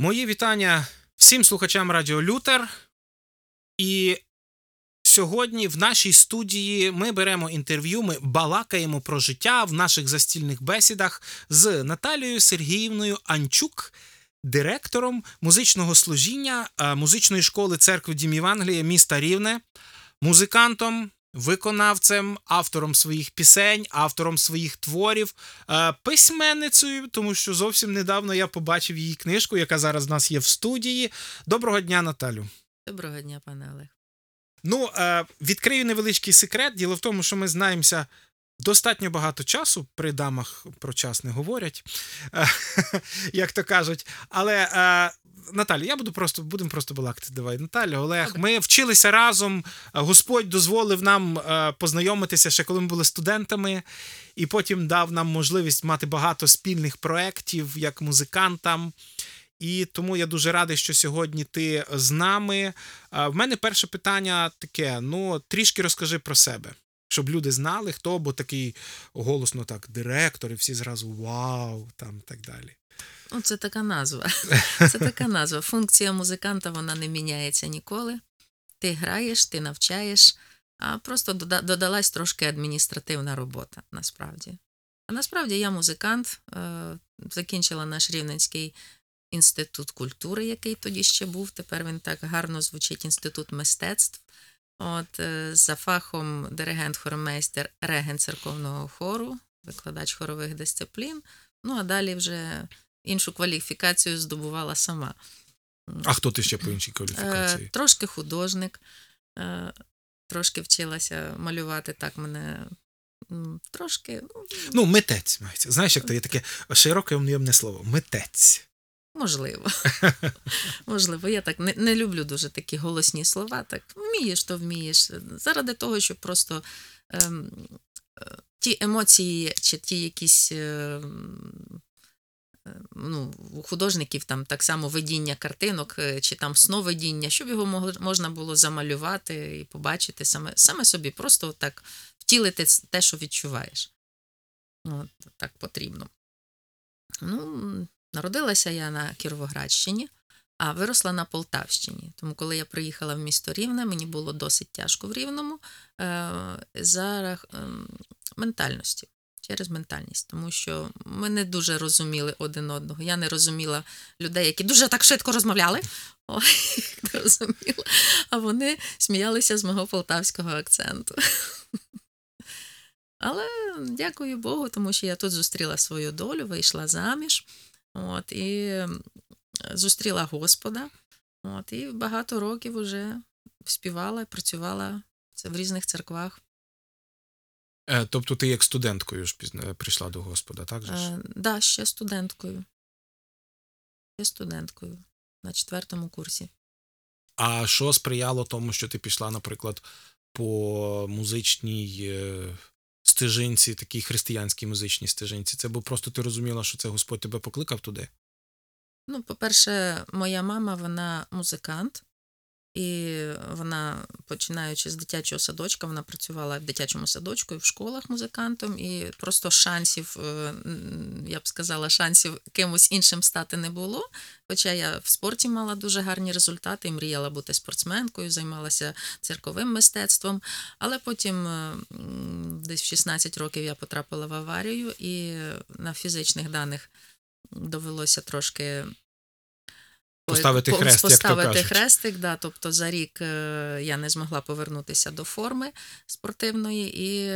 Мої вітання всім слухачам Радіо Лютер. І сьогодні в нашій студії ми беремо інтерв'ю, ми балакаємо про життя в наших застільних бесідах з Наталією Сергіївною Анчук, директором музичного служіння е, музичної школи церкви Дім Євангелія міста Рівне, музикантом. Виконавцем, автором своїх пісень, автором своїх творів, е, письменницею, тому що зовсім недавно я побачив її книжку, яка зараз в нас є в студії. Доброго дня, Наталю. Доброго дня, пане Олег. Ну, е, відкрию невеличкий секрет. Діло в тому, що ми знаємося достатньо багато часу. При дамах про час не говорять, е, як то кажуть. Але е, Наталя, я буду просто будемо просто балакати. Давай, Наталя, Олег. Ми вчилися разом. Господь дозволив нам е, познайомитися ще коли ми були студентами, і потім дав нам можливість мати багато спільних проєктів як музикантам. І тому я дуже радий, що сьогодні ти з нами. А, В мене перше питання таке: ну, трішки розкажи про себе, щоб люди знали, хто, бо такий голосно так, директор, і всі зразу вау, там так далі. Ну, це така назва. Це така назва. Функція музиканта вона не міняється ніколи. Ти граєш, ти навчаєш, а просто дода- додалась трошки адміністративна робота, насправді. А насправді я музикант, е, закінчила наш Рівненський інститут культури, який тоді ще був. Тепер він так гарно звучить інститут мистецтв. От е, за фахом диригент хормейстер регент церковного хору, викладач хорових дисциплін. Ну а далі вже іншу кваліфікацію здобувала сама. А хто ти ще по іншій Е, кваліфікації? трошки художник, е, трошки вчилася малювати так мене. Трошки, ну, Ну, митець мається. Знаєш, як то є таке широке об'ємне слово. Митець. можливо. можливо, я так не, не люблю дуже такі голосні слова. Так вмієш, то вмієш. Заради того, щоб просто ем, е, ті емоції чи ті якісь. е, Ну, у художників там так само видіння картинок е, чи там сновидіння, щоб його можна було замалювати і побачити саме, саме собі, просто так втілити те, що відчуваєш. От, так потрібно. Ну, народилася я на Кіровоградщині, а виросла на Полтавщині. Тому, коли я приїхала в місто Рівне, мені було досить тяжко в Рівному е, за ем, ментальності. Через ментальність, тому що ми не дуже розуміли один одного. Я не розуміла людей, які дуже так швидко розмовляли. Ой, не розуміла. А вони сміялися з мого полтавського акценту. Але дякую Богу, тому що я тут зустріла свою долю, вийшла заміж. От, і зустріла Господа. От, і багато років вже співала, працювала в різних церквах. Е, тобто ти як студенткою ж прийшла до Господа, так же ж? Е, да, ще студенткою. Ще студенткою на четвертому курсі. А що сприяло тому, що ти пішла, наприклад, по музичній е, стежинці, такій християнській музичній стежинці? Це був просто ти розуміла, що це Господь тебе покликав туди? Ну, по-перше, моя мама, вона музикант, і вона, починаючи з дитячого садочка, вона працювала в дитячому садочку і в школах музикантом, і просто шансів, е, я б сказала, шансів кимось іншим стати не було. Хоча я в спорті мала дуже гарні результати, і мріяла бути спортсменкою, займалася цирковим мистецтвом. Але потім, е, десь в 16 років, я потрапила в аварію, і на фізичних даних довелося трошки Поставити по- хрест, як то поставити кажуть. хрестик, да, тобто за рік е, я не змогла повернутися до форми спортивної, і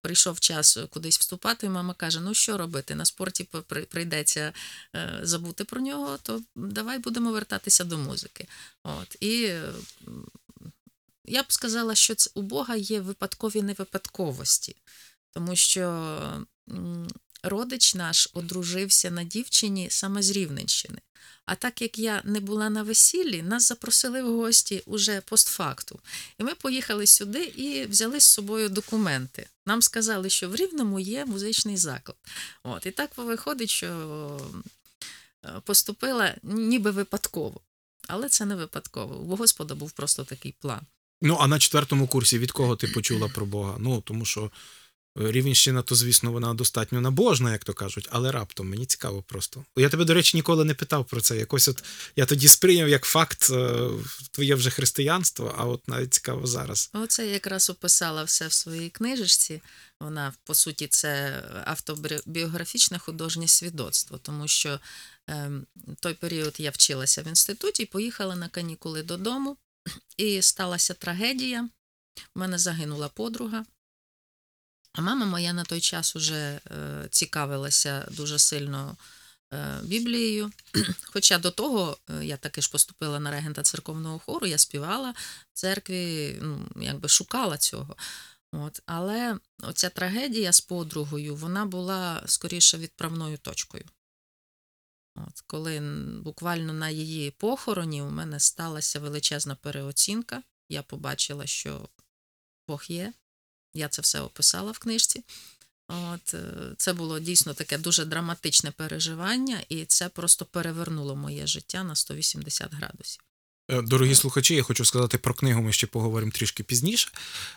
прийшов час кудись вступати. І мама каже: ну що робити? На спорті прийдеться е, забути про нього, то давай будемо вертатися до музики. От, і я б сказала, що у Бога є випадкові невипадковості, тому що родич наш одружився на дівчині саме з Рівненщини. А так як я не була на весіллі, нас запросили в гості уже постфакту. І ми поїхали сюди і взяли з собою документи. Нам сказали, що в Рівному є музичний заклад. От, і так виходить, що е, поступила ніби випадково. Але це не випадково. У Господа був просто такий план. Ну, а на четвертому курсі від кого ти почула про Бога? Ну, тому що Рівенщина, то, звісно, вона достатньо набожна, як то кажуть, але раптом мені цікаво просто. Я тебе, до речі, ніколи не питав про це. Якось от я тоді сприйняв як факт е, твоє вже християнство, а от навіть цікаво зараз. Оце я якраз описала все в своїй книжечці. Вона, по суті, це автобіографічне художнє свідоцтво, тому що е, той період я вчилася в інституті, поїхала на канікули додому, і сталася трагедія. У мене загинула подруга. А мама моя на той час уже е, цікавилася дуже сильно е, Біблією. Хоча до того е, я таки ж поступила на регента церковного хору, я співала в церкві, ну, якби шукала цього. От. Але оця трагедія з подругою, вона була скоріше відправною точкою. От, Коли буквально на її похороні у мене сталася величезна переоцінка, я побачила, що Бог є. Я це все описала в книжці. От, е, це було дійсно таке дуже драматичне переживання, і це просто перевернуло моє життя на 180 градусів. Е, Дорогі слухачі, я хочу сказати про книгу, ми ще поговоримо трішки пізніше.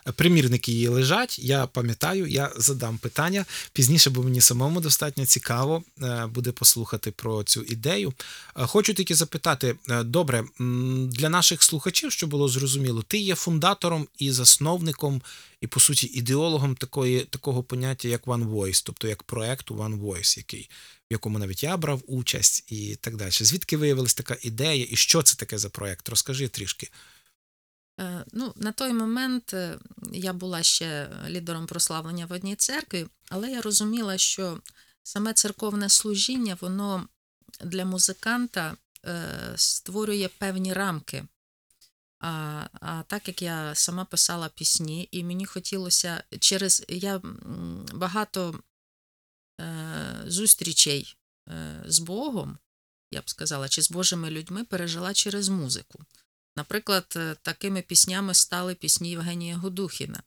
Е, Примірники її лежать. Я пам'ятаю, я задам питання пізніше, бо мені самому достатньо цікаво е, буде послухати про цю ідею. Хочу тільки запитати: добре, для наших слухачів, щоб було зрозуміло, ти є фундатором і засновником, і по суті ідеологом такої, такого поняття, як One Voice, тобто як проекту One Voice, який якому навіть я брав участь і так далі. Звідки виявилась така ідея, і що це таке за проект? Розкажи трішки. Е, Ну, на той момент е, я була ще лідером прославлення в одній церкві, але я розуміла, що саме церковне служіння, воно для музиканта е, створює певні рамки. А, а так як я сама писала пісні, і мені хотілося через я багато зустрічей е, з Богом, я б сказала, чи з Божими людьми пережила через музику. Наприклад, е, такими піснями стали пісні Євгенія Годухіна,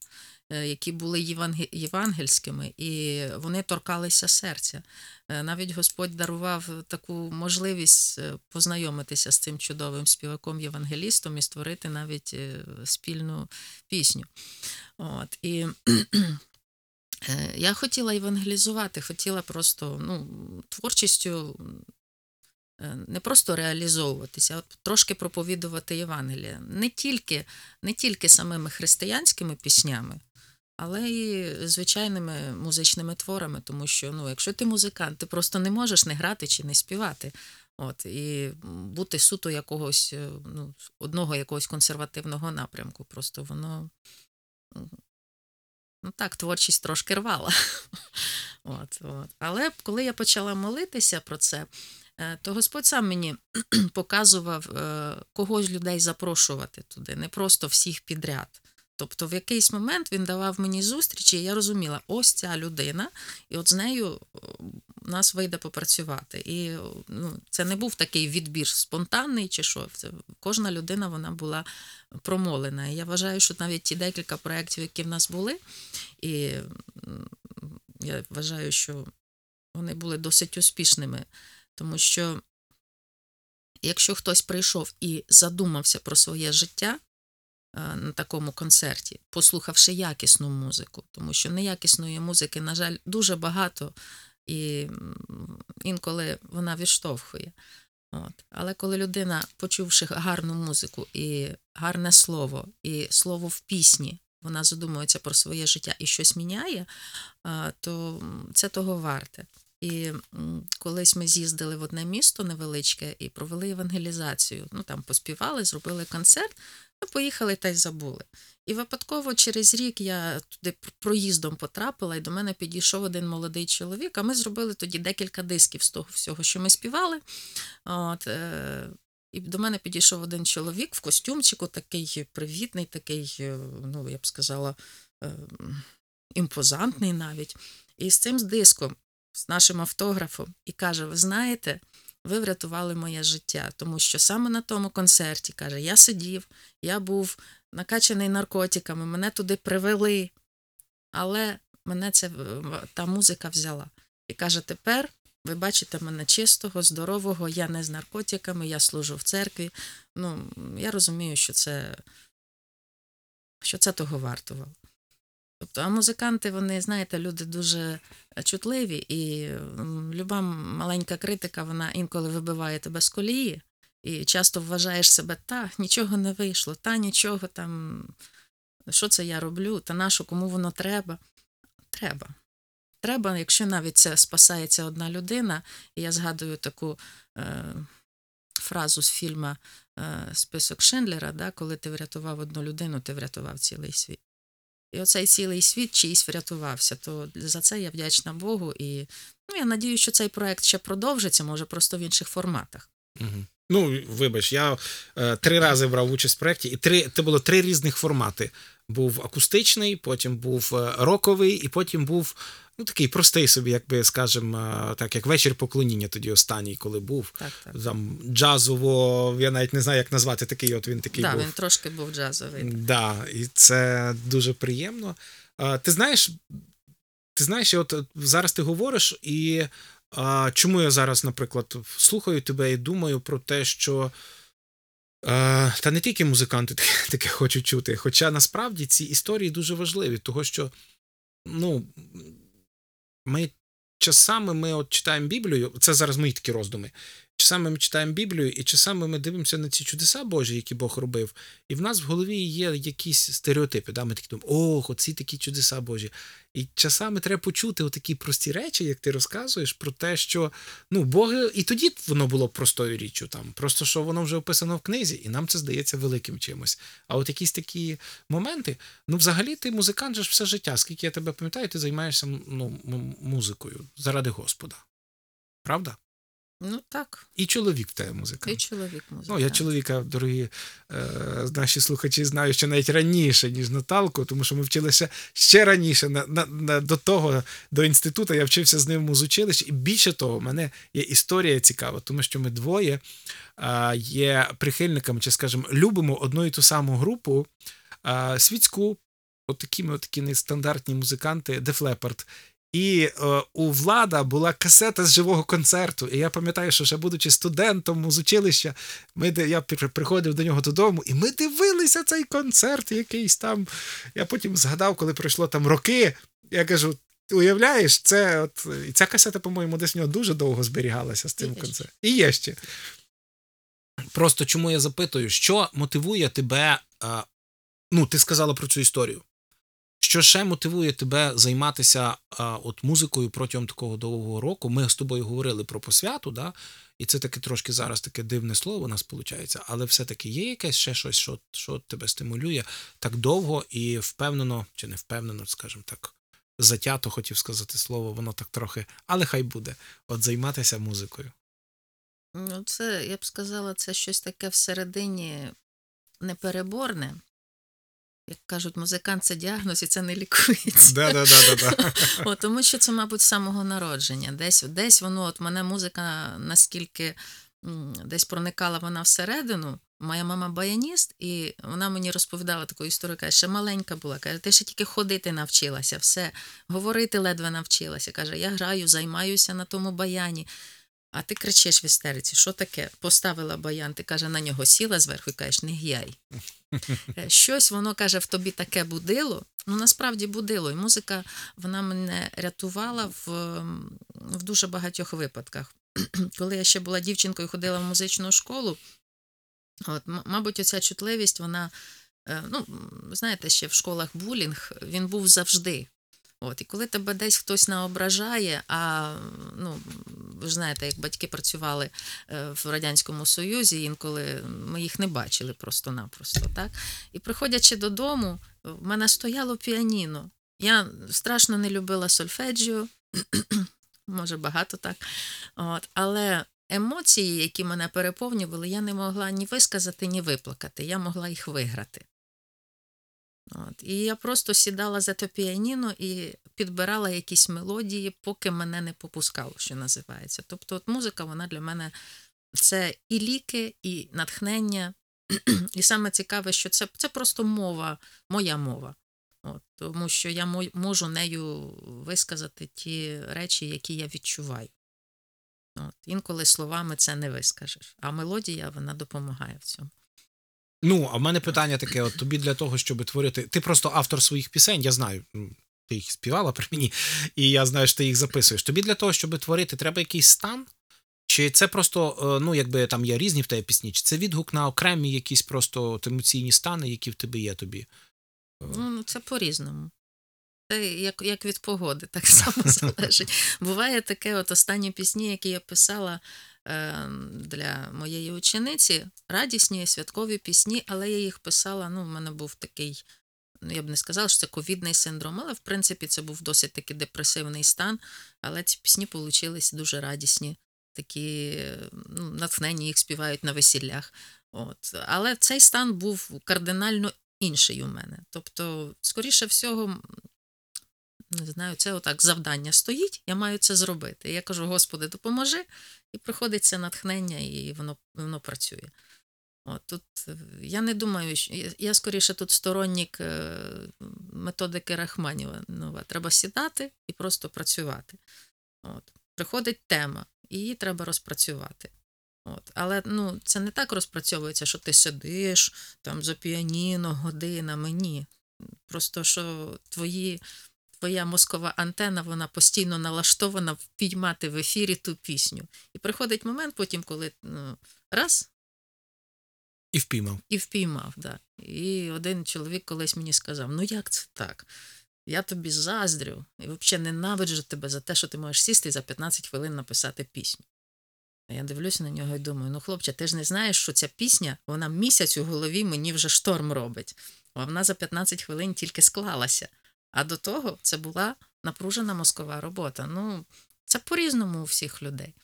е, які були євангельськими, і вони торкалися серця. Е, Навіть Господь дарував таку можливість е, познайомитися з цим чудовим співаком євангелістом і створити навіть е, спільну пісню. От, і е, я хотіла евангелізувати, хотіла просто ну, творчістю е, не просто реалізовуватися, а от трошки проповідувати Євангелія. Не тільки, не тільки самими християнськими піснями, але і звичайними музичними творами, тому що ну, якщо ти музикант, ти просто не можеш не грати чи не співати. От, і бути суто якогось е, ну, одного якогось консервативного напрямку. Просто воно ну так, творчість трошки рвала. От, от. Але коли я почала молитися про це, е, то Господь сам мені показував, когось кого з людей запрошувати туди, не просто всіх підряд. Тобто в якийсь момент він давав мені зустрічі, і я розуміла, ось ця людина, і от з нею е, нас вийде попрацювати. І ну, це не був такий відбір спонтанний чи що. Це, кожна людина вона була промолена. І я вважаю, що навіть ті декілька проєктів, які в нас були, і я вважаю, що вони були досить успішними, тому що якщо хтось прийшов і задумався про своє життя е, на такому концерті, послухавши якісну музику, тому що неякісної музики, на жаль, дуже багато, і інколи вона відштовхує. От. Але коли людина, почувши гарну музику і гарне слово, і слово в пісні, вона задумується про своє життя і щось міняє, то це того варте. І колись ми з'їздили в одне місто невеличке і провели евангелізацію. Ну там поспівали, зробили концерт, поїхали та й забули. І випадково через рік я туди проїздом потрапила, і до мене підійшов один молодий чоловік. А ми зробили тоді декілька дисків з того всього, що ми співали. От, е, і до мене підійшов один чоловік в костюмчику, такий привітний, такий, е, ну я б сказала, е, імпозантний навіть. І з цим диском, з нашим автографом, і каже: Ви знаєте, ви врятували моє життя, тому що саме на тому концерті каже, я сидів, я був накачаний наркотиками, мене туди привели, але мене це та музика взяла. І каже: тепер ви бачите мене чистого, здорового, я не з наркотиками, я служу в церкві. Ну, я розумію, що це, що це того вартувало. Тобто, а музиканти, вони, знаєте, люди дуже чутливі, і люба маленька критика, вона інколи вибиває тебе з колії, і часто вважаєш себе, та нічого не вийшло, та нічого там, що це я роблю, та нащо, кому воно треба. Треба. Треба, якщо навіть це спасається одна людина, і я згадую таку е, фразу з фільму е, Список Шиндлера, да, коли ти врятував одну людину, ти врятував цілий світ. І оцей цілий світ чийсь врятувався, то за це я вдячна Богу. І ну, я надію, що цей проект ще продовжиться, може, просто в інших форматах. Угу. Ну, вибач, я е, три рази брав участь в проєкті, і три, це було три різних формати. Був акустичний, потім був е, роковий, і потім був ну, такий простий собі, якби скажемо, е, так, як вечір поклоніння тоді останній, коли був. Так, так. Там джазово, я навіть не знаю, як назвати такий, от він такий да, був. він трошки був джазовий. Да, і це дуже приємно. А, ти знаєш, ти знаєш, от зараз ти говориш, і а, чому я зараз, наприклад, слухаю тебе і думаю про те, що. А, та не тільки музиканти таке, таке хочуть чути. Хоча насправді ці історії дуже важливі, тому що ну, ми часами ми от читаємо Біблію, це зараз мої такі роздуми. Часами ми читаємо Біблію, і часами ми дивимося на ці чудеса Божі, які Бог робив, і в нас в голові є якісь стереотипи. Да? Ми такі думаємо, ох, оці такі чудеса Божі. І часами треба почути отакі прості речі, як ти розказуєш, про те, що ну, Бог, і тоді воно було простою річчю, там, просто що воно вже описано в книзі, і нам це здається великим чимось. А от якісь такі моменти, ну, взагалі, ти музикант же ж все життя. Скільки я тебе пам'ятаю, ти займаєшся ну, музикою заради Господа. Правда? Ну так, І чоловік в тебе музикант. і чоловік музикант. Ну, я чоловіка, дорогі е, наші слухачі, знаю, що навіть раніше, ніж Наталку, тому що ми вчилися ще раніше на, на, на, до того, до інституту, я вчився з ним в музучилищі. І більше того, в мене є історія цікава, тому що ми двоє е, є прихильниками, чи, скажімо, любимо одну і ту саму групу е, світську, от такими от такі нестандартні музиканти, Leppard. І е, у влада була касета з живого концерту. І я пам'ятаю, що ще будучи студентом музучилища, ми, я приходив до нього додому, і ми дивилися цей концерт якийсь там. Я потім згадав, коли пройшло там роки. Я кажу: уявляєш, це от і ця касета, по-моєму, десь в нього дуже довго зберігалася з цим концертом. І є ще. Просто чому я запитую, що мотивує тебе? е, ну, ти сказала про цю історію. Що ще мотивує тебе займатися а, от музикою протягом такого довгого року? Ми з тобою говорили про посвяту, да? і це таке трошки зараз таке дивне слово у нас виходить, але все-таки є якесь ще щось, що, що тебе стимулює так довго і впевнено, чи не впевнено, скажімо так, затято хотів сказати слово, воно так трохи, але хай буде, от займатися музикою. Ну, це, я б сказала, це щось таке всередині непереборне. Як кажуть, музикант це діагноз і це не лікується. Да-да-да-да-да. О, тому що це, мабуть, з самого народження. Десь, десь воно, от мене музика наскільки десь проникала вона всередину. Моя мама баяніст, і вона мені розповідала таку історію, каже, ще маленька була. Каже, ти ще тільки ходити навчилася, все, говорити ледве навчилася. Каже, я граю, займаюся на тому баяні. А ти кричиш в істериці, що таке? Поставила баян, ти каже, на нього сіла зверху і кажеш, не гяй. Е, Щось воно каже, в тобі таке будило. Ну насправді будило. І музика вона мене рятувала в, в дуже багатьох випадках. Коли я ще була дівчинкою, ходила в музичну школу. От, мабуть, оця чутливість, вона, е, ну, знаєте, ще в школах булінг він був завжди. От, і коли тебе десь хтось наображає, а ну, ви ж знаєте, як батьки працювали е, в Радянському Союзі, інколи ми їх не бачили просто-напросто. Так? І приходячи додому, в мене стояло піаніно. Я страшно не любила сольфеджіо, може багато так. От, але емоції, які мене переповнювали, я не могла ні висказати, ні виплакати. Я могла їх виграти. От. І я просто сідала за те піаніно і підбирала якісь мелодії, поки мене не попускало, що називається. Тобто, от музика, вона для мене це і ліки, і натхнення. І саме цікаве, що це, це просто мова, моя мова. От, тому що я можу нею висказати ті речі, які я відчуваю. От, інколи словами це не вискажеш, а мелодія вона допомагає в цьому. Ну, а в мене питання таке: от тобі для того, щоб творити. Ти просто автор своїх пісень, я знаю. ну, Ти їх співала при мені, і я знаю, що ти їх записуєш. Тобі для того, щоб творити, треба якийсь стан? Чи це просто, е, ну, якби там є різні в тебе пісні, чи це відгук на окремі якісь просто емоційні стани, які в тебе є тобі? Ну, це по-різному. Це як, як від погоди, так само залежить. Буває таке, от останні пісні, які я писала для моєї учениці, радісні святкові пісні, але я їх писала. Ну, в мене був такий, ну я б не сказала, що це ковідний синдром, але в принципі це був досить таки депресивний стан. Але ці пісні получились дуже радісні, такі ну, натхнені їх співають на весіллях. От. Але цей стан був кардинально інший у мене. Тобто, скоріше всього, не знаю, це отак завдання стоїть, я маю це зробити. Я кажу, Господи, допоможи, і приходить це натхнення, і воно, воно працює. От, тут е, я не думаю, що я, я скоріше тут сторонник е, методики Рахманіва. Ну, треба сідати і просто працювати. От. Приходить тема, і її треба розпрацювати. От. Але ну, це не так розпрацьовується, що ти сидиш там за піаніно годинами. Ні. Просто що твої, твоя мозкова антена вона постійно налаштована впіймати в ефірі ту пісню. І приходить момент потім, коли ну, раз І впіймав. і впіймав. Да. І один чоловік колись мені сказав: ну як це так? Я тобі заздрю і взагалі ненавиджу тебе за те, що ти можеш сісти і за 15 хвилин написати пісню. А я дивлюся на нього і думаю: ну, хлопче, ти ж не знаєш, що ця пісня, вона місяць у голові мені вже шторм робить. А вона за 15 хвилин тільки склалася. А до того це була напружена мозкова робота. Ну, це по-різному у всіх людей.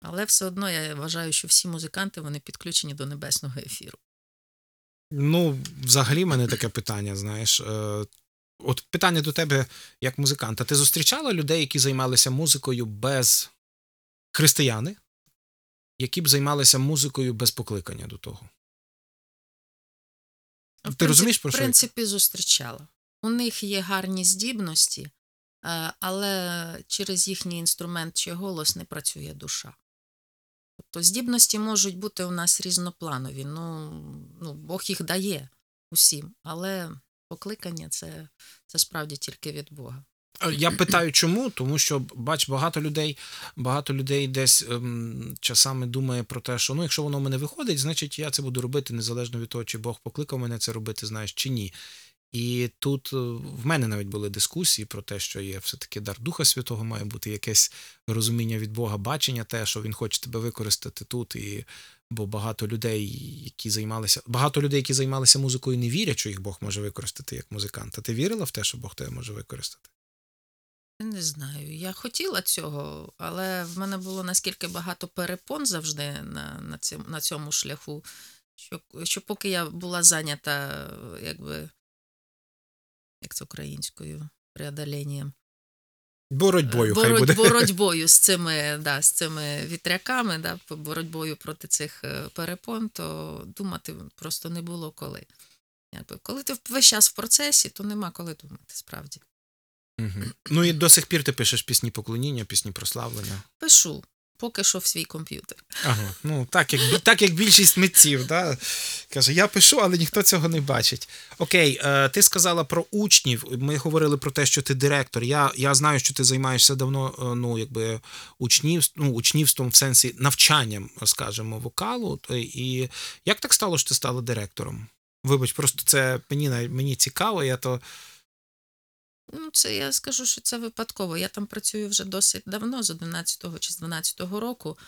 Але все одно я вважаю, що всі музиканти вони підключені до небесного ефіру. Ну, взагалі, в мене таке питання, знаєш. Е, от питання до тебе як музиканта. Ти зустрічала людей, які займалися музикою без християни, які б займалися музикою без покликання до того? В Ти принцип- розумієш, про що я? принципі, зустрічала. У них є гарні здібності, е, але через їхній інструмент чи голос не працює душа. Тобто здібності можуть бути у нас різнопланові. Ну, ну Бог їх дає усім, але покликання це, це справді тільки від Бога. Е, Я питаю, чому? Тому що бач, багато людей, багато людей десь ем, часами думає про те, що ну, якщо воно в мене виходить, значить я це буду робити незалежно від того, чи Бог покликав мене це робити, знаєш, чи ні. І тут е, в мене навіть були дискусії про те, що є все-таки дар Духа Святого, має бути якесь розуміння від Бога, бачення, те, що він хоче тебе використати тут. І бо багато людей, які займалися, багато людей, які займалися музикою, не вірять, що їх Бог може використати як музиканта. Ти вірила в те, що Бог тебе може використати? Не знаю. Я хотіла цього, але в мене було наскільки багато перепон завжди на, на, цьому, на цьому шляху, що, що поки я була зайнята, якби, як це українською, преодоленням. Боротьбою, хай Бороть- буде. боротьбою з цими, да, з цими вітряками, да, боротьбою проти цих е, перепон, то думати просто не було коли. Якби, коли ти весь час в процесі, то нема коли думати, справді. Мгм. Ну і до сих пір ти пишеш пісні поклоніння, пісні прославлення. Пишу, поки що в свій комп'ютер. Ага, ну так як, так як більшість митців, да? каже, я пишу, але ніхто цього не бачить. Окей, е, ти сказала про учнів. Ми говорили про те, що ти директор. Я, я знаю, що ти займаєшся давно е, ну, якби, учнів, ну, учнівством в сенсі навчанням, скажімо, вокалу. Е, І як так стало, що ти стала директором? Вибач, просто це мені мені цікаво, я то. Ну, це я скажу, що це випадково. Я там працюю вже досить давно, з 11-го чи з 12-го року.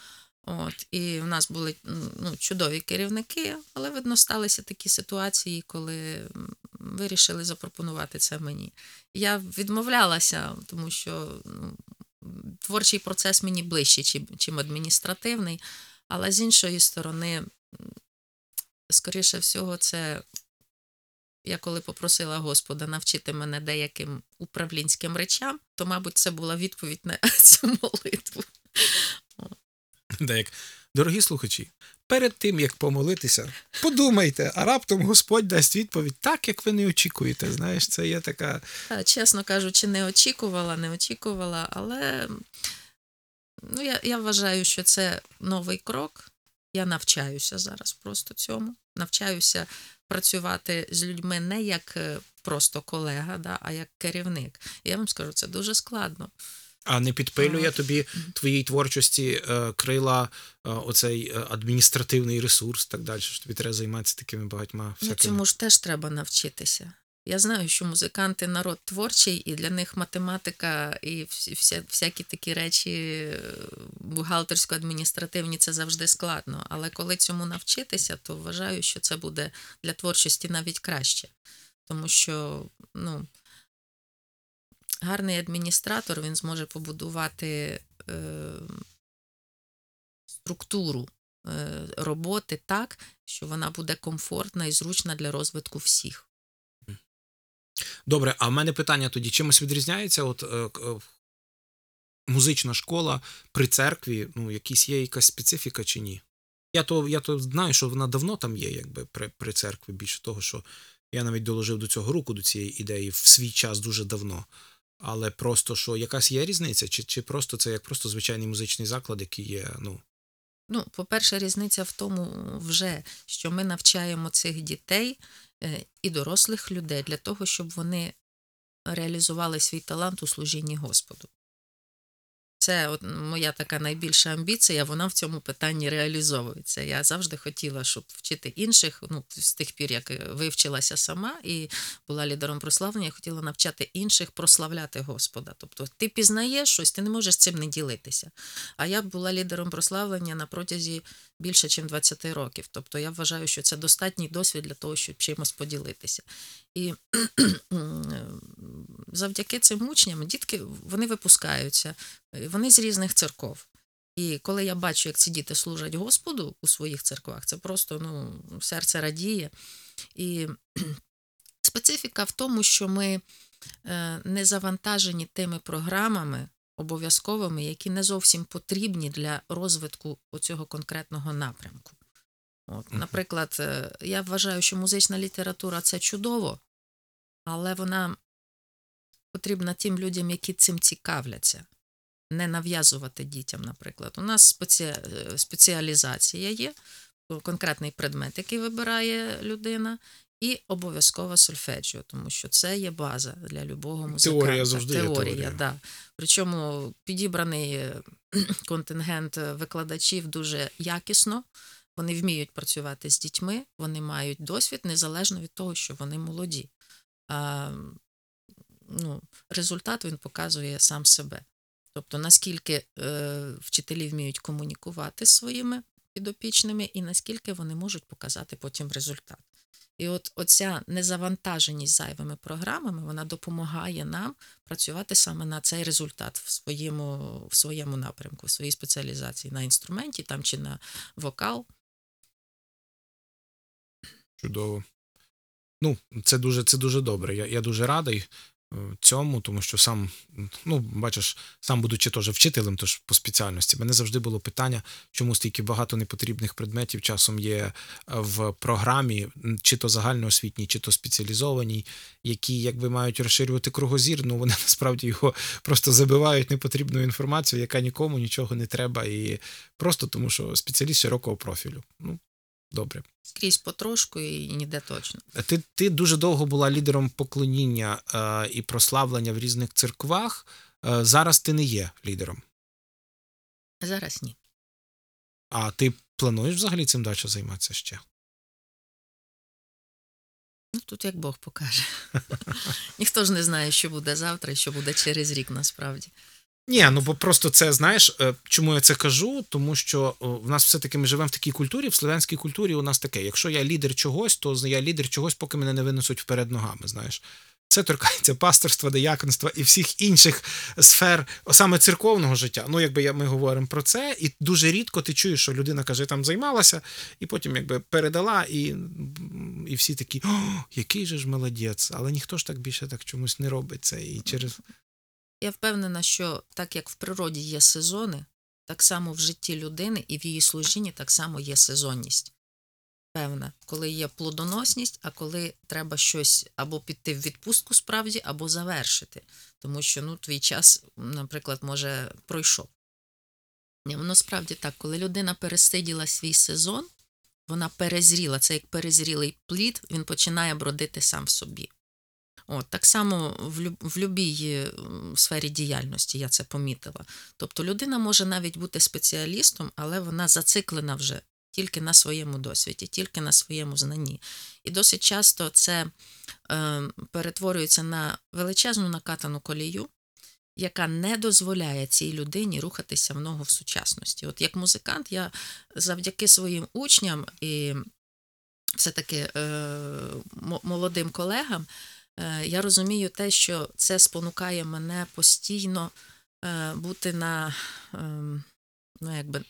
От, і в нас були ну, чудові керівники, але видно, сталися такі ситуації, коли вирішили запропонувати це мені. Я відмовлялася, тому що ну, творчий процес мені ближчий, чим, чим адміністративний. Але з іншої сторони, скоріше всього, це я коли попросила Господа навчити мене деяким управлінським речам, то, мабуть, це була відповідь на цю молитву. Де як, дорогі слухачі, перед тим як помолитися, подумайте, а раптом Господь дасть відповідь так, як ви не очікуєте. Знаєш, це є така. Чесно кажучи, не очікувала, не очікувала, але ну, я, я вважаю, що це новий крок. Я навчаюся зараз просто цьому. Навчаюся працювати з людьми не як е, просто колега, да, а як керівник. Я вам скажу, це дуже складно. А не підпилює тобі твоїй творчості е, крила е, оцей адміністративний ресурс, так далі. Що тобі треба займатися такими багатьма Ну, всякими. цьому ж теж треба навчитися. Я знаю, що музиканти народ творчий, і для них математика і вся, всякі такі речі е, бухгалтерсько-адміністративні це завжди складно. Але коли цьому навчитися, то вважаю, що це буде для творчості навіть краще. Тому що ну, гарний адміністратор він зможе побудувати е, структуру е, роботи так, що вона буде комфортна і зручна для розвитку всіх. Добре, а в мене питання тоді: чимось відрізняється? От е, е, музична школа при церкві, ну, якісь є якась специфіка чи ні? Я то, я то знаю, що вона давно там є, якби при, при церкві. Більше того, що я навіть доложив до цього руку, до цієї ідеї в свій час дуже давно. Але просто що якась є різниця, чи, чи просто це як просто звичайний музичний заклад, який є, ну. Ну, по-перше, різниця в тому вже, що ми навчаємо цих дітей і дорослих людей для того, щоб вони реалізували свій талант у служінні Господу. Це от моя така найбільша амбіція, вона в цьому питанні реалізовується. Я завжди хотіла, щоб вчити інших. Ну, з тих пір, як е, вивчилася сама і була лідером прославлення, я хотіла навчати інших прославляти Господа. Тобто ти пізнаєш щось, ти не можеш цим не ділитися. А я була лідером прославлення на протязі більше, ніж 20 років. Тобто я вважаю, що це достатній досвід для того, щоб чимось поділитися. І завдяки цим учням дітки вони випускаються, вони з різних церков. І коли я бачу, як ці діти служать Господу у своїх церквах, це просто ну, серце радіє. І специфіка в тому, що ми е, не завантажені тими програмами обов'язковими, які не зовсім потрібні для розвитку цього конкретного напрямку. От, наприклад, е, я вважаю, що музична література це чудово, але вона потрібна тим людям, які цим цікавляться. Не нав'язувати дітям, наприклад. У нас спеці... е, спеціалізація є, конкретний предмет, який вибирає людина, і обов'язково сольфеджіо, тому що це є база для любого музиканта. Теорія завжди є теорія, теорія. Да. Причому підібраний контингент викладачів дуже якісно. Вони вміють працювати з дітьми, вони мають досвід незалежно від того, що вони молоді. А, ну, результат він показує сам себе. Тобто, наскільки е, вчителі вміють комунікувати з своїми підопічними, і наскільки вони можуть показати потім результат. І от оця незавантаженість зайвими програмами вона допомагає нам працювати саме на цей результат в своєму, в своєму напрямку, в своїй спеціалізації на інструменті там чи на вокал. Чудово. Ну, це дуже, це дуже добре. Я, я дуже радий цьому, тому що сам, ну, бачиш, сам будучи теж вчителем, тож по спеціальності, мене завжди було питання, чому стільки багато непотрібних предметів часом є е, в програмі, чи то загальноосвітній, чи то спеціалізованій, які якби мають розширювати кругозір, ну вони насправді його просто забивають непотрібною інформацією, яка нікому нічого не треба, і просто тому, що спеціаліст широкого профілю. Ну, добре. Скрізь потрошку і ніде точно. Ти, ти дуже довго була лідером поклоніння е, і прославлення в різних церквах. Е, зараз ти не є лідером. Зараз ні. А ти плануєш взагалі цим далі займатися ще? Ну, тут як Бог покаже. Ніхто ж не знає, що буде завтра і що буде через рік насправді. Ні, ну бо просто це знаєш, е, чому я це кажу? Тому що в нас все-таки ми живемо в такій культурі, в слов'янській культурі у нас таке. Якщо я лідер чогось, то я лідер чогось, поки мене не винесуть вперед ногами. Знаєш, це торкається пасторства, дияконства і всіх інших сфер, саме церковного життя. Ну, якби ми говоримо про це, і дуже рідко ти чуєш, що людина каже, там займалася, і потім якби передала, і, і всі такі, о, який же ж молодець, але ніхто ж так більше так чомусь не робить це. І через Я впевнена, що так як в природі є сезони, так само в житті людини і в її служінні так само є сезонність. Певна, коли є плодоносність, а коли треба щось або піти в відпустку справді, або завершити. Тому що ну, твій час, наприклад, може пройшов. Воно справді так, коли людина пересиділа свій сезон, вона перезріла. Це як перезрілий плід, він починає бродити сам в собі. От, так само в, в любій е, сфері діяльності я це помітила. Тобто людина може навіть бути спеціалістом, але вона зациклена вже тільки на своєму досвіді, тільки на своєму знанні. І досить часто це е, перетворюється на величезну накатану колію, яка не дозволяє цій людині рухатися в ногу в сучасності. От як музикант, я завдяки своїм учням і все-таки е, молодим колегам, я розумію те, що це спонукає мене постійно е, бути на. Е, ну, якби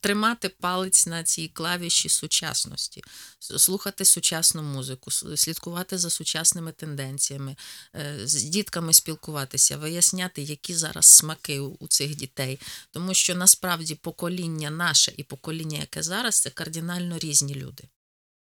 тримати палець на цій клавіші сучасності, слухати сучасну музику, слідкувати за сучасними тенденціями, е, з дітками спілкуватися, виясняти, які зараз смаки у цих дітей. Тому що насправді покоління наше і покоління, яке зараз, це кардинально різні люди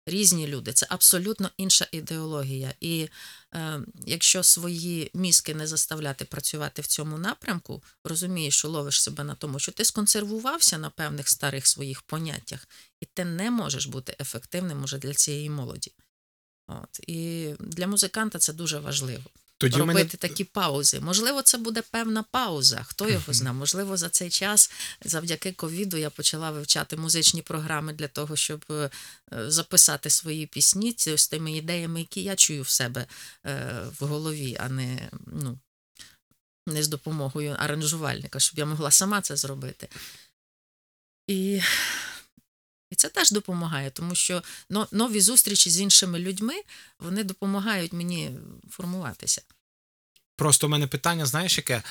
різні люди. Це абсолютно інша ідеологія. І е, якщо свої мізки не заставляти працювати в цьому напрямку, розумієш, що ловиш себе на тому, що ти сконсервувався на певних старих своїх поняттях, і ти не можеш бути ефективним уже для цієї молоді. От. І для музиканта це дуже важливо. Тоді робити мене... такі паузи. Можливо, це буде певна пауза. Хто його знає? Можливо, за цей час, завдяки ковіду, я почала вивчати музичні програми для того, щоб е, записати свої пісні з тими ідеями, які я чую в себе е, в голові, а не ну, не з допомогою аранжувальника, щоб я могла сама це зробити. І і це теж допомагає, тому що нові зустрічі з іншими людьми вони допомагають мені формуватися. Просто в мене питання, знаєш, яке?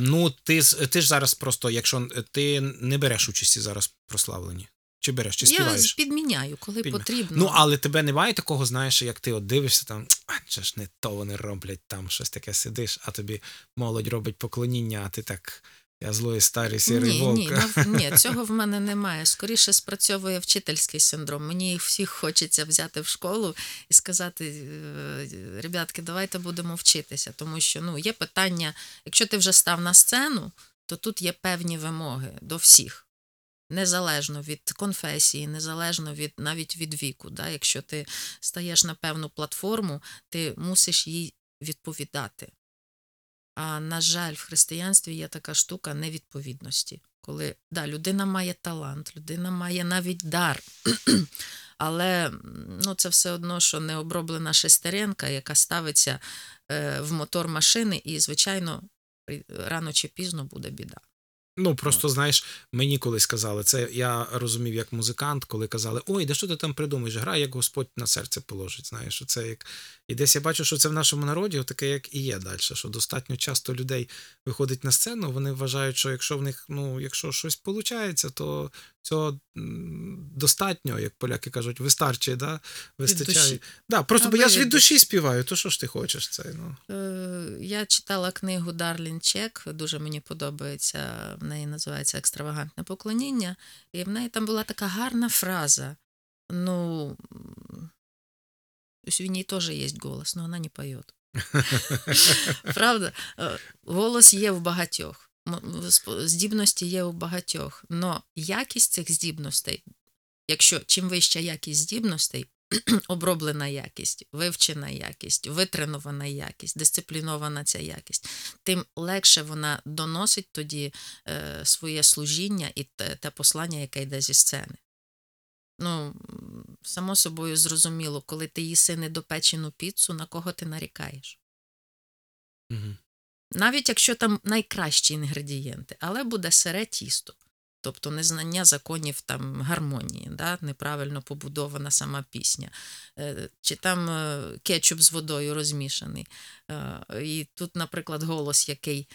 Ну, ти ти ж зараз просто, якщо ти не береш участі зараз прославлені. Чи береш, чи співаєш? Я підміняю, коли Підмі... потрібно. Ну, але тебе немає такого, знаєш, як ти от дивишся там, а це ж не то вони роблять, там щось таке сидиш, а тобі молодь робить поклоніння, а ти так я злої старий сірий ні, вовк. Ні, ну, ні, цього в мене немає. Скоріше спрацьовує вчительський синдром. Мені всіх хочеться взяти в школу і сказати: «Е, ребятки, давайте будемо вчитися. Тому що ну, є питання, якщо ти вже став на сцену, то тут є певні вимоги до всіх. Незалежно від конфесії, незалежно від навіть від віку. Да? Якщо ти стаєш на певну платформу, ти мусиш їй відповідати. А на жаль, в християнстві є така штука невідповідності, коли да, людина має талант, людина має навіть дар. Але ну, це все одно, що не оброблена шестеренка, яка ставиться е, в мотор машини, і, звичайно, рано чи пізно буде біда. Ну, просто знаєш, мені колись казали, це я розумів як музикант, коли казали, ой, де що ти там придумаєш? Грай, як Господь на серце положить. Знаєш, це як. І десь я бачу, що це в нашому народі таке, як і є далі. Що достатньо часто людей виходить на сцену, вони вважають, що якщо в них, ну, якщо щось виходить, то цього достатньо, як поляки кажуть, вистачає, да? вистачає. Да, Просто а бо я ж від душі співаю, то що ж ти хочеш? це? Ну? Е, я читала книгу Дарлін Чек, дуже мені подобається, неї називається Екстравагантне поклоніння, і в неї там була така гарна фраза. Ну, у ней теж є голос, але вона не поє. Правда? Е, голос є в багатьох здібності є у багатьох, але якість цих здібностей, якщо чим вища якість здібностей, оброблена якість, вивчена якість, витренована якість, дисциплінована ця якість, тим легше вона доносить тоді е, своє служіння і те, те послання, яке йде зі сцени. Ну, само собою зрозуміло, коли ти їси недопечену піцу, на кого ти нарікаєш. Угу. Навіть якщо там найкращі інгредієнти, але буде сире тісто, тобто незнання законів там гармонії, да? неправильно побудована сама пісня, е, чи там е, кетчуп з водою розмішаний. Е, і тут, наприклад, голос, який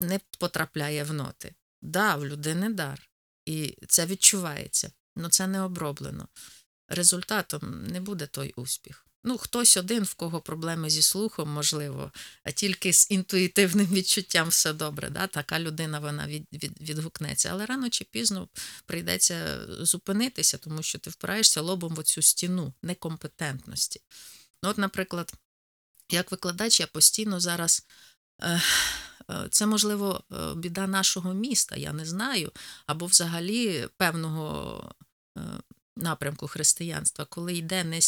не потрапляє в ноти. Да, в людини дар. І це відчувається, але це не оброблено. Результатом не буде той успіх. Ну, хтось один, в кого проблеми зі слухом, можливо, а тільки з інтуїтивним відчуттям все добре. Да? Така людина вона від, від, відгукнеться. Але рано чи пізно прийдеться зупинитися, тому що ти впираєшся лобом в оцю стіну некомпетентності. Ну, От, наприклад, як викладач, я постійно зараз. Е, це, можливо, е, біда нашого міста, я не знаю, або взагалі певного е, напрямку християнства, коли йде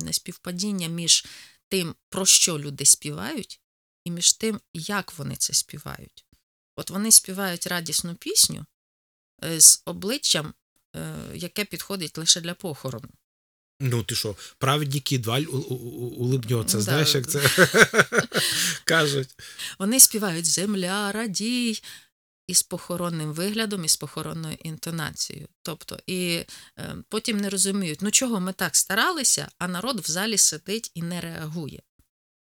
неспівпадіння між тим, про що люди співають, і між тим, як вони це співають. От вони співають радісну пісню е, з обличчям, е, яке підходить лише для похорону. Ну, ти що, праведники дваль у- у- у- улибньоться, знаєш, як це кажуть. Вони співають Земля, радій із похоронним виглядом, і з похоронною інтонацією. Тобто, і е, потім не розуміють, ну чого ми так старалися, а народ в залі сидить і не реагує.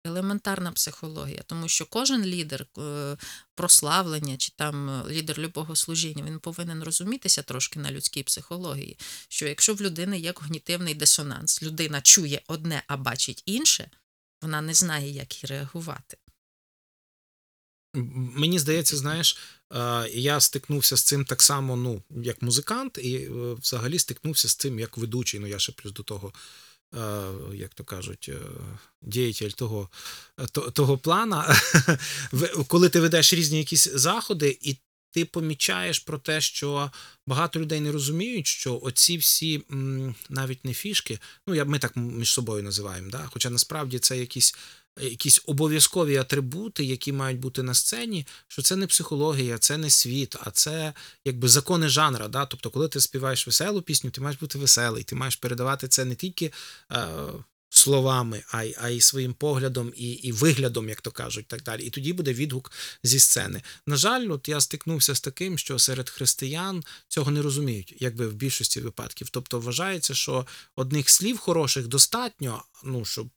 Елементарна психологія, тому що кожен лідер е, прославлення чи там е, лідер любого служіння, він повинен розумітися трошки на людській психології, що якщо в людини є когнітивний дисонанс, людина чує одне, а бачить інше, вона не знає, як і реагувати. Мені здається, знаєш, е, я стикнувся з цим так само, ну, як музикант, і е, взагалі стикнувся з цим як ведучий. Ну, я ще плюс до того, е, як то кажуть, діятель того, того плана. Коли ти ведеш різні якісь заходи, і ти помічаєш про те, що багато людей не розуміють, що оці всі навіть не фішки, ну ми так між собою називаємо, да? хоча насправді це якісь якісь обов'язкові атрибути, які мають бути на сцені, що це не психологія, це не світ, а це якби закони жанра. Да? Тобто, коли ти співаєш веселу пісню, ти маєш бути веселий, ти маєш передавати це не тільки е, словами, а й, а й своїм поглядом і, і виглядом, як то кажуть, так далі. І тоді буде відгук зі сцени. На жаль, от я стикнувся з таким, що серед християн цього не розуміють, якби в більшості випадків. Тобто вважається, що одних слів хороших достатньо, ну щоб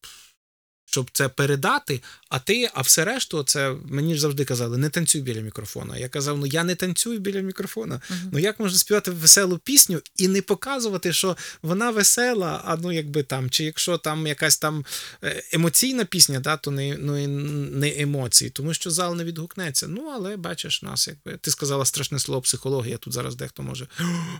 щоб це передати, а ти, а все решту, це мені ж завжди казали, не танцюй біля мікрофона. Я казав, ну я не танцюю біля мікрофона. Мгм. Ну як можна співати веселу пісню і не показувати, що вона весела, а ну якби там, чи якщо там якась там е, емоційна пісня, да, то не, ну, не емоції, тому що зал не відгукнеться. Ну, але бачиш нас, якби ти сказала страшне слово психологія. Тут зараз дехто може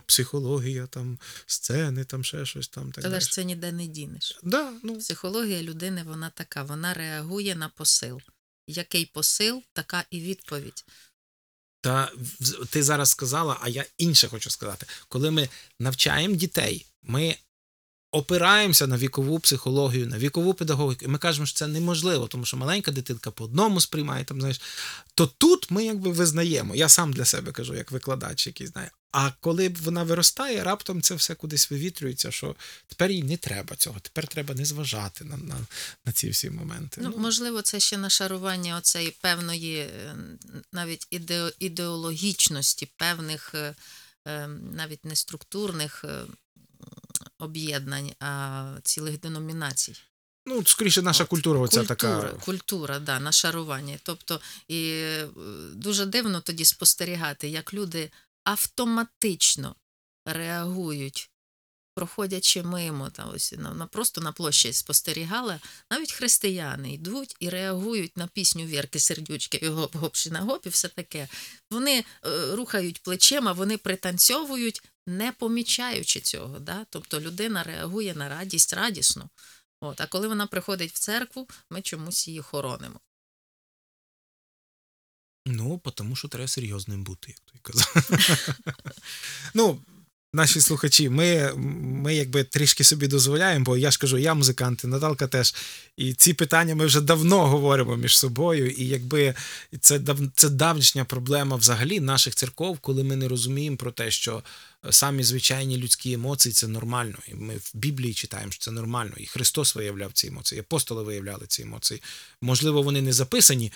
психологія, там сцени, там ще щось там. Так Але далі. ж це ніде не дінеш. Да, ну, Психологія людини вона така, вона реагує на посил. Який посил, така і відповідь. Та ти зараз сказала, а я інше хочу сказати. Коли ми навчаємо дітей, ми опираємося на вікову психологію, на вікову педагогіку, і ми кажемо, що це неможливо, тому що маленька дитинка по одному сприймає, там, знаєш, то тут ми якби визнаємо. Я сам для себе кажу, як викладач, який знає. А коли вона виростає, раптом це все кудись вивітрюється, що тепер їй не треба цього, тепер треба не зважати на, на, на ці всі моменти. Ну, можливо, це ще нашарування оцеї певної е, навіть іде- ідеологічності, певних е, е, навіть не структурних е, об'єднань, а цілих деномінацій. ну, скоріше, наша От, культура, оця культура, така. культура, да, нашарування. Тобто, і е, дуже дивно тоді спостерігати, як люди автоматично реагують, проходячи мимо, та ось на, просто на площі спостерігала, навіть християни йдуть і реагують на пісню Вірки Сердючки і гоп гоп на гоп і все таке. Вони е, рухають плечима, вони пританцьовують, не помічаючи цього. Да? Тобто людина реагує на радість радісно. От, а коли вона приходить в церкву, ми чомусь її хоронимо. Ну, тому що треба серйозним бути, як той казав. ну, наші слухачі, ми, ми якби трішки собі дозволяємо, бо я ж кажу, я музикант, і Наталка теж. І ці питання ми вже давно говоримо між собою. І якби це, це давнішня проблема взагалі наших церков, коли ми не розуміємо про те, що самі звичайні людські емоції це нормально. І ми в Біблії читаємо, що це нормально. І Христос виявляв ці емоції, і апостоли виявляли ці емоції. Можливо, вони не записані.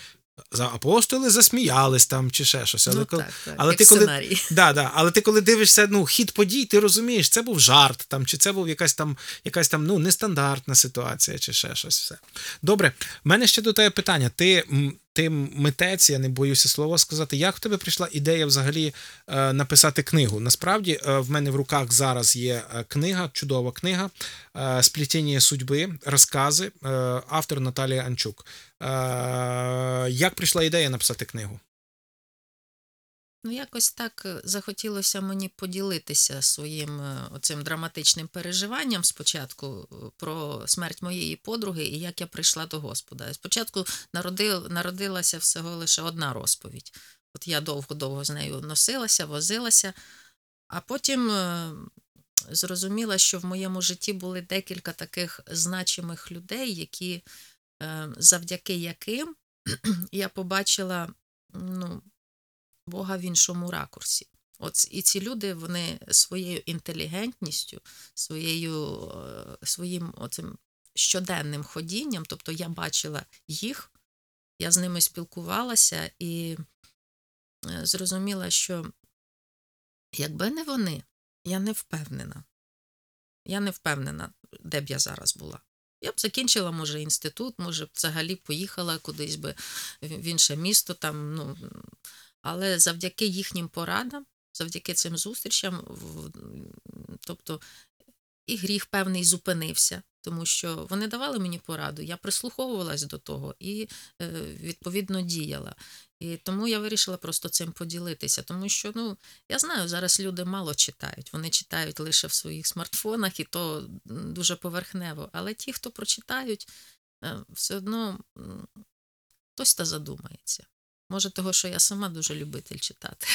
За апостоли засміялись там чи ще щось. Але ну, коли, так, так, але як ти коли- Да, да. Але ти коли дивишся ну, хід подій, ти розумієш, це був жарт, там, чи це був якась там, якась там ну, нестандартна ситуація, чи ще щось. Все. Добре, в мене ще до тебе питання. Ти, ти митець, я не боюся слова сказати. Як в тебе прийшла ідея взагалі е, написати книгу? Насправді, е, в мене в руках зараз є е, книга, чудова книга Сплетіння судьби, розкази, автор Наталія Анчук. Як прийшла ідея написати книгу? Ну, якось так е, захотілося мені поділитися своїм е, оцим драматичним переживанням спочатку е, про смерть моєї подруги і як я прийшла до Господа. Спочатку народил, народилася всього лише одна розповідь. От я довго-довго з нею носилася, возилася, а потім зрозуміла, що в моєму житті були декілька таких значимих людей, які, завдяки яким я побачила ну, Бога в іншому ракурсі. От і ці люди вони своєю інтелігентністю, своєю, е, своїм оцим щоденним ходінням, тобто я бачила їх, я з ними спілкувалася і е, зрозуміла, що якби не вони, я не впевнена. Я не впевнена, де б я зараз була. Я б закінчила, може, інститут, може, б взагалі поїхала кудись би в інше місто, там, ну, але завдяки їхнім порадам, завдяки цим зустрічам, тобто і гріх певний зупинився, тому що вони давали мені пораду, я прислуховувалась до того і е, відповідно діяла. І тому я вирішила просто цим поділитися, тому що ну я знаю, зараз люди мало читають. Вони читають лише в своїх смартфонах, і то дуже поверхнево. Але ті, хто прочитають, е, все одно хтось та задумається. Може, того, що я сама дуже любитель читати.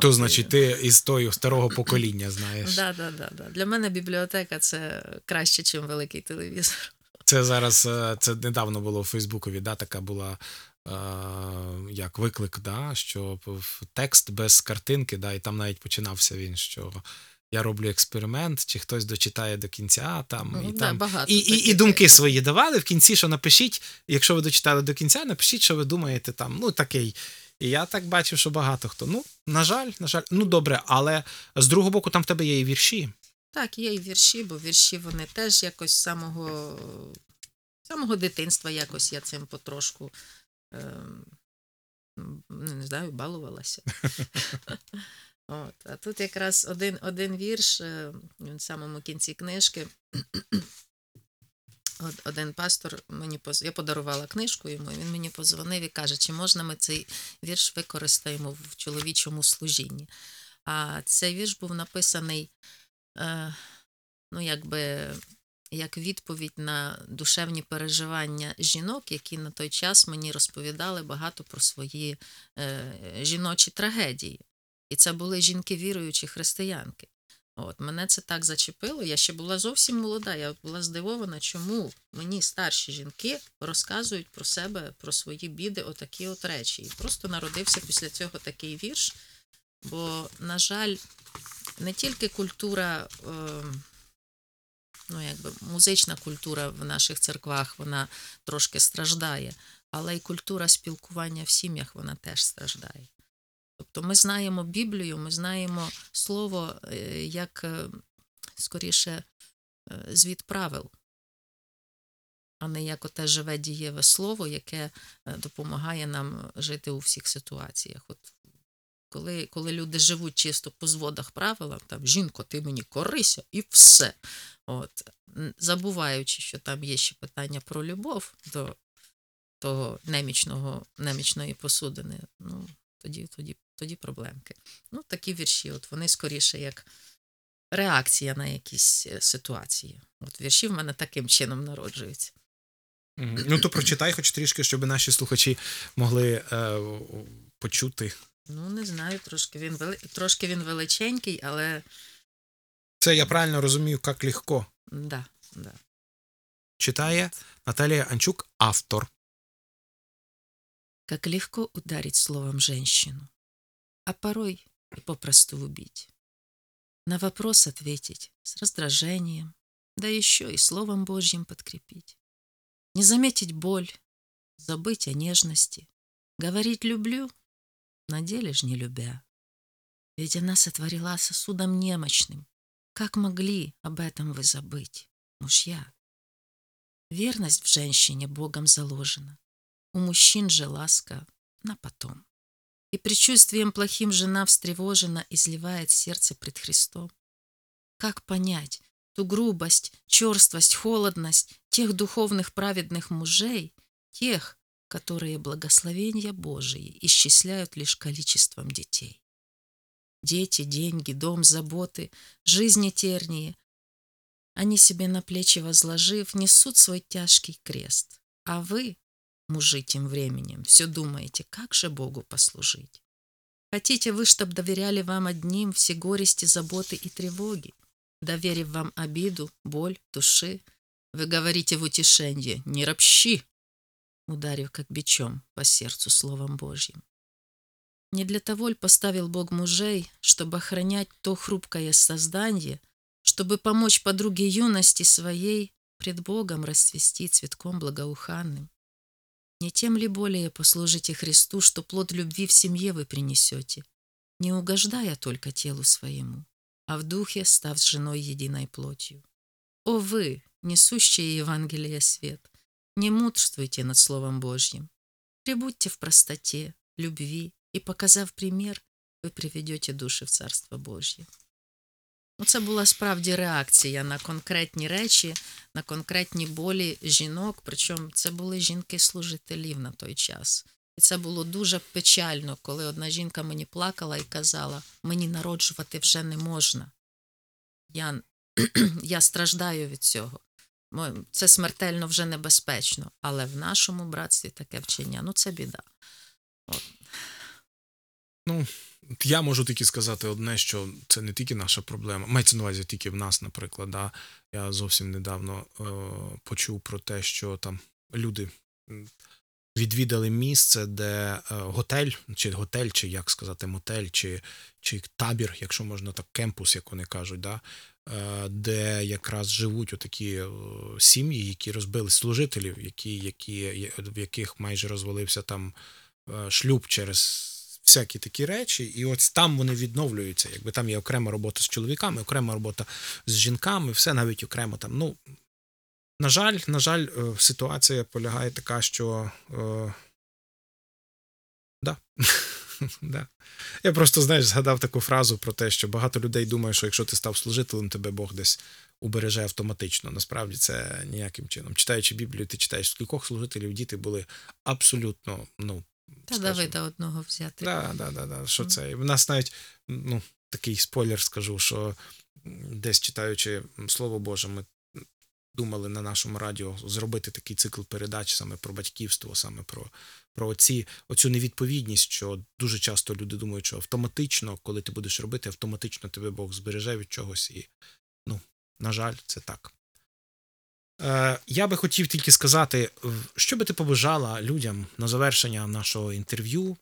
То значить, ти із того старого покоління знаєш. Да, да, да, да. Для мене бібліотека це краще, ніж великий телевізор. Це зараз е, це недавно було у Фейсбукові, да, така була е, як виклик, да, що текст без картинки, да, і там навіть починався він, що я роблю експеримент, чи хтось дочитає до кінця. Там, і, Да, там, багато і, і, і думки свої давали в кінці, що напишіть, якщо ви дочитали до кінця, напишіть, що ви думаєте там, ну такий. І я так бачив, що багато хто. Ну, на жаль, на жаль, ну добре, але з другого боку, там в тебе є і вірші. Так, є і вірші, бо вірші вони теж якось з самого, самого дитинства якось я цим потрошку ну, не знаю, балувалася. От, а тут якраз один, один вірш, е, в самому кінці книжки. Од- Один пастор мені поз... я подарувала книжку йому, і він мені позвонив і каже, чи можна ми цей вірш використаємо в чоловічому служінні. А цей вірш був написаний е, ну, якби, як відповідь на душевні переживання жінок, які на той час мені розповідали багато про свої е, жіночі трагедії. І це були жінки віруючі християнки. От, мене це так зачепило. Я ще була зовсім молода. Я була здивована, чому мені старші жінки розказують про себе, про свої біди, отакі от речі. І просто народився після цього такий вірш. Бо, на жаль, не тільки культура, е, ну якби музична культура в наших церквах, вона трошки страждає, але й культура спілкування в сім'ях вона теж страждає. Тобто ми знаємо Біблію, ми знаємо слово е, як е, скоріше е, звіт правил, а не як оте живе дієве слово, яке допомагає нам жити у всіх ситуаціях. От коли, коли люди живуть чисто по зводах правила, там жінко, ти мені корися і все. От, забуваючи, що там є ще питання про любов до того немічного, немічної посудини, ну, тоді, тоді, тоді проблемки. Ну, такі вірші, от вони скоріше як реакція на якісь е, ситуації. От вірші в мене таким чином народжуються. Ну, то прочитай хоч трішки, щоб наші слухачі могли е, почути. Ну, не знаю, трошки він, вели... трошки він величенький, але Це я правильно розумію, як легко. да, да. Читає Наталія Анчук, автор. Как легко ударить словом женщину, а порой и попросту убить. На вопрос ответить с раздражением, да еще и словом Божьим подкрепить. Не заметить боль, забыть о нежности, говорить «люблю», на деле ж не любя. Ведь она сотворила сосудом немощным. Как могли об этом вы забыть, мужья? Верность в женщине Богом заложена. У мужчин же ласка на потом. И предчувствием плохим жена встревожена изливает сердце пред Христом. Как понять ту грубость, черствость, холодность тех духовных праведных мужей, тех, которые благословения Божии исчисляют лишь количеством детей? Дети, деньги, дом, заботы, жизни тернии. Они себе на плечи возложив, несут свой тяжкий крест. А вы, мужи, тем временем все думаете, как же Богу послужить. Хотите вы, чтоб доверяли вам одним все горести, заботы и тревоги? Доверив вам обиду, боль, души, вы говорите в утешенье «Не ропщи!» ударив как бичом по сердцу Словом Божьим. Не для того ль поставил Бог мужей, чтобы охранять то хрупкое создание, чтобы помочь подруге юности своей пред Богом расцвести цветком благоуханным? Не тем ли более послужите Христу, что плод любви в семье вы принесете, не угождая только телу своему, а в духе став с женой единой плотью? О вы, несущие Евангелие свет, не мудрствуйте над Словом Божьим. Прибудьте в простоте, любви, і, показав примір, ви приведете душі в Царство Божє. Ну, це була справді реакція на конкретні речі, на конкретні болі жінок. Причому це були жінки-служителів на той час. І це було дуже печально, коли одна жінка мені плакала і казала: мені народжувати вже не можна. Я, я страждаю від цього. Це смертельно вже небезпечно. Але в нашому братстві таке вчення ну це біда. Ну, я можу тільки сказати одне, що це не тільки наша проблема. Мається на увазі тільки в нас, наприклад. Да? Я зовсім недавно е, почув про те, що там люди відвідали місце, де е, готель, чи готель, чи як сказати, мотель, чи, чи табір, якщо можна так, кемпус, як вони кажуть, да? е, де якраз живуть отакі е, сім'ї, які розбили служителів, які, які, в яких майже розвалився там е, шлюб через всякі такі речі, і ось там вони відновлюються. Якби там є окрема робота з чоловіками, окрема робота з жінками, все навіть окремо там. Ну, на жаль, на жаль, е, ситуація полягає така, що. Е, да. да. Я просто, знаєш, згадав таку фразу про те, що багато людей думає, що якщо ти став служителем, тебе Бог десь убереже автоматично. Насправді це ніяким чином. Читаючи Біблію, ти читаєш, скількох служителів діти були абсолютно, ну, Та скажімо, Давида одного взяти. Да, да, да, да. Що це? В нас навіть ну, такий спойлер скажу, що десь читаючи Слово Боже, ми думали на нашому радіо зробити такий цикл передач саме про батьківство, саме про, про оці, оцю невідповідність, що дуже часто люди думають, що автоматично, коли ти будеш робити, автоматично тебе Бог збереже від чогось. І, ну, на жаль, це так. Е, я би хотів тільки сказати, що би ти побажала людям на завершення нашого інтерв'ю,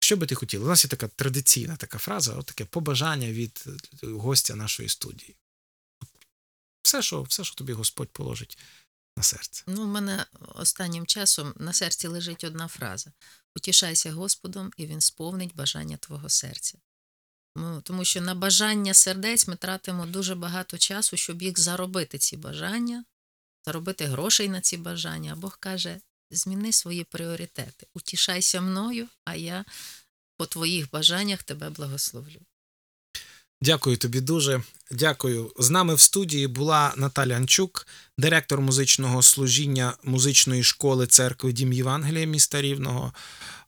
що би ти хотіла? У нас є така традиційна така фраза, от таке побажання від гостя нашої студії. Все, що, все, що тобі Господь положить на серце. Ну, у мене останнім часом на серці лежить одна фраза: Утішайся Господом, і Він сповнить бажання твого серця. Ну, тому що на бажання сердець ми тратимо дуже багато часу, щоб їх заробити, ці бажання, заробити грошей на ці бажання. Бог каже: зміни свої пріоритети, утішайся мною, а я по твоїх бажаннях тебе благословлю. Дякую тобі дуже. Дякую. З нами в студії була Наталя Анчук, директор музичного служіння музичної школи церкви Дім Євангелія міста Рівного,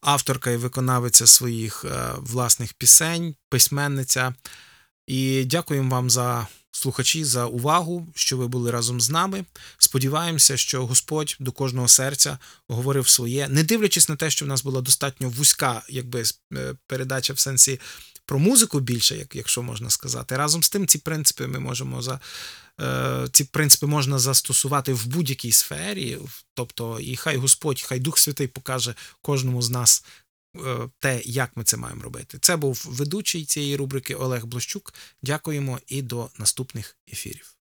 авторка і виконавиця своїх е, власних пісень, письменниця. І дякуємо вам за слухачі, за увагу, що ви були разом з нами. Сподіваємося, що Господь до кожного серця говорив своє, не дивлячись на те, що в нас була достатньо вузька, якби е, передача в сенсі про музику більше, як, якщо можна сказати. Разом з тим, ці принципи ми можемо за е, ці принципи можна застосувати в будь-якій сфері. Тобто, і хай Господь, хай Дух Святий покаже кожному з нас те, як ми це маємо робити. Це був ведучий цієї рубрики Олег Блощук. Дякуємо і до наступних ефірів.